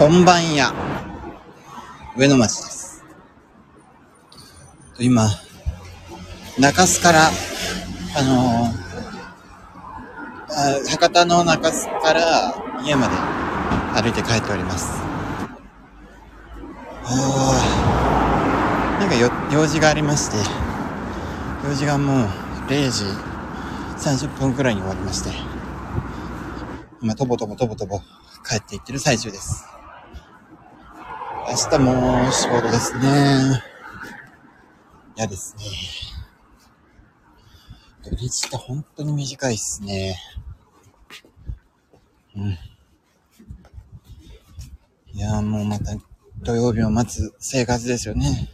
こんばんや。上野町です。今、中洲から、あのーあ博多の中洲から家まで歩いて帰っております。あなんかよ用事がありまして、用事がもう0時30分くらいに終わりまして、今、とぼとぼとぼとぼ帰っていってる最中です。明日も仕事ですね。嫌ですね。土日って本当に短いっすね。うん。いやーもうまた土曜日を待つ生活ですよね。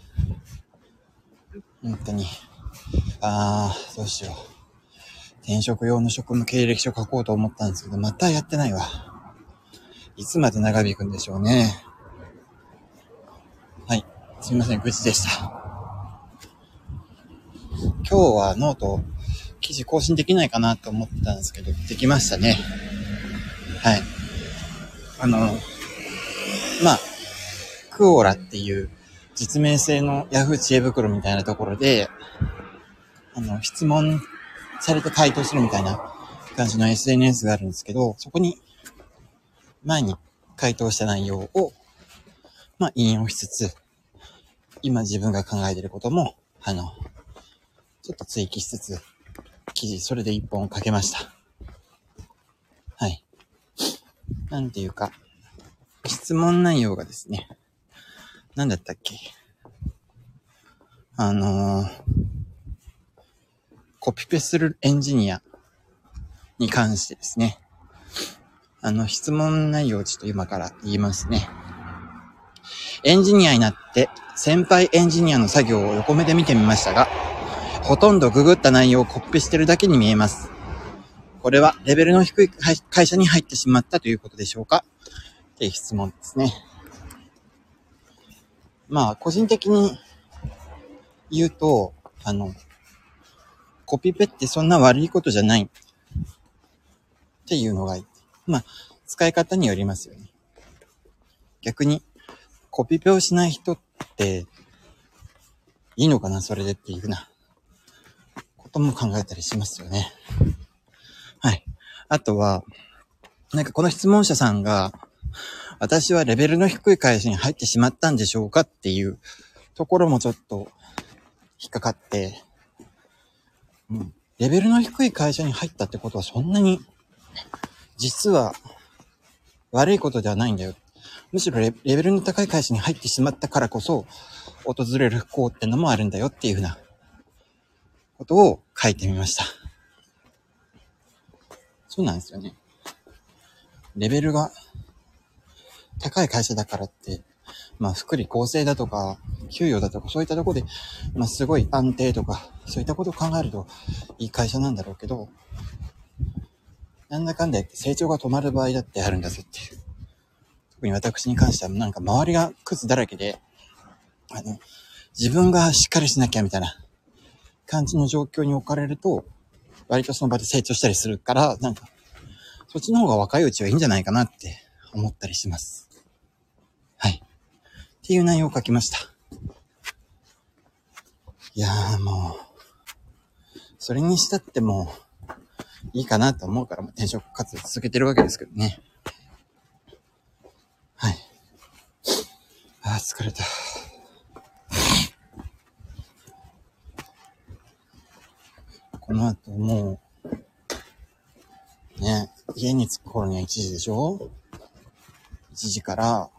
本当に。あー、どうしよう。転職用の職務経歴書書こうと思ったんですけど、またやってないわ。いつまで長引くんでしょうね。すみません、愚痴でした。今日はノート、記事更新できないかなと思ってたんですけど、できましたね。はい。あの、まあ、クオーラっていう実名制の Yahoo 知恵袋みたいなところで、あの、質問されて回答するみたいな感じの SNS があるんですけど、そこに前に回答した内容を、まあ、引用しつつ、今自分が考えてることも、あの、ちょっと追記しつつ、記事、それで一本書けました。はい。なんていうか、質問内容がですね、なんだったっけ？あのー、コピペするエンジニアに関してですね、あの、質問内容をちょっと今から言いますね。エンジニアになって、先輩エンジニアの作業を横目で見てみましたが、ほとんどググった内容をコピペしてるだけに見えます。これはレベルの低い会会社に入ってしまったということでしょうか？っていう質問ですね。まあ、個人的に言うと、あの、コピペってそんな悪いことじゃないっていうのが、まあ、使い方によりますよね。逆に、コピペをしない人って、いいのかなそれでっていうふうな、ことも考えたりしますよね。はい。あとは、なんかこの質問者さんが、私はレベルの低い会社に入ってしまったんでしょうかっていうところもちょっと引っかかって、うん、レベルの低い会社に入ったってことはそんなに、実は悪いことではないんだよ。むしろレベルの高い会社に入ってしまったからこそ、訪れる不幸ってのもあるんだよっていうふうなことを書いてみました。そうなんですよね。レベルが高い会社だからって、まあ、福利厚生だとか、給与だとか、そういったとこで、まあ、すごい安定とか、そういったことを考えると、いい会社なんだろうけど、なんだかんだ言って成長が止まる場合だってあるんだぞっていう。に私に関しては、なんか周りがクズだらけで、あの、自分がしっかりしなきゃみたいな感じの状況に置かれると、割とその場で成長したりするから、なんか、そっちの方が若いうちはいいんじゃないかなって思ったりします。はい。っていう内容を書きました。いやーもう、それにしたってもう、いいかなと思うから、転職活動続けてるわけですけどね。はい。あ疲れた。この後もう、ね、家に着く頃には1時でしょ ?1 時から、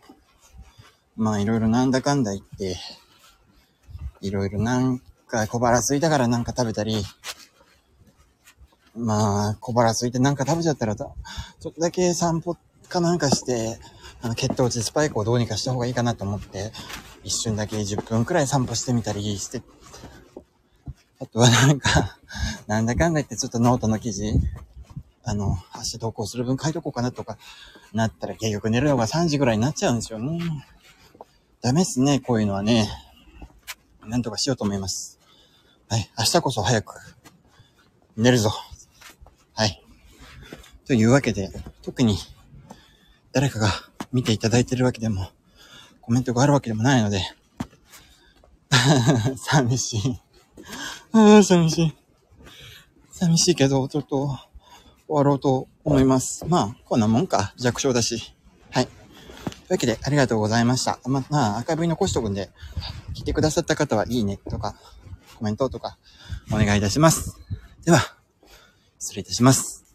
まあいろいろなんだかんだ言って、いろいろなんか小腹空いたからなんか食べたり、まあ小腹空いてなんか食べちゃったら、ちょっとだけ散歩かなんかして、あの血糖値スパイクをどうにかした方がいいかなと思って、一瞬だけ10分くらい散歩してみたりして、あとはなんか、なんだかんだ言ってちょっとノートの記事、あの、明日投稿する分書いとこうかなとか、なったら結局寝るのが3時ぐらいになっちゃうんですよね。ダメっすね、こういうのはね。なんとかしようと思います。はい。明日こそ早く寝るぞ。はい。というわけで、特に誰かが見ていただいてるわけでも、コメントがあるわけでもないので、寂しい。あ、寂しい。寂しいけど、ちょっと終わろうと思います。まあ、こんなもんか。弱小だし。はい。というわけで、ありがとうございました。ままあ、アーカイブに残しとくんで、聞いてくださった方はいいねとか、コメントとか、お願いいたします。では、失礼いたします。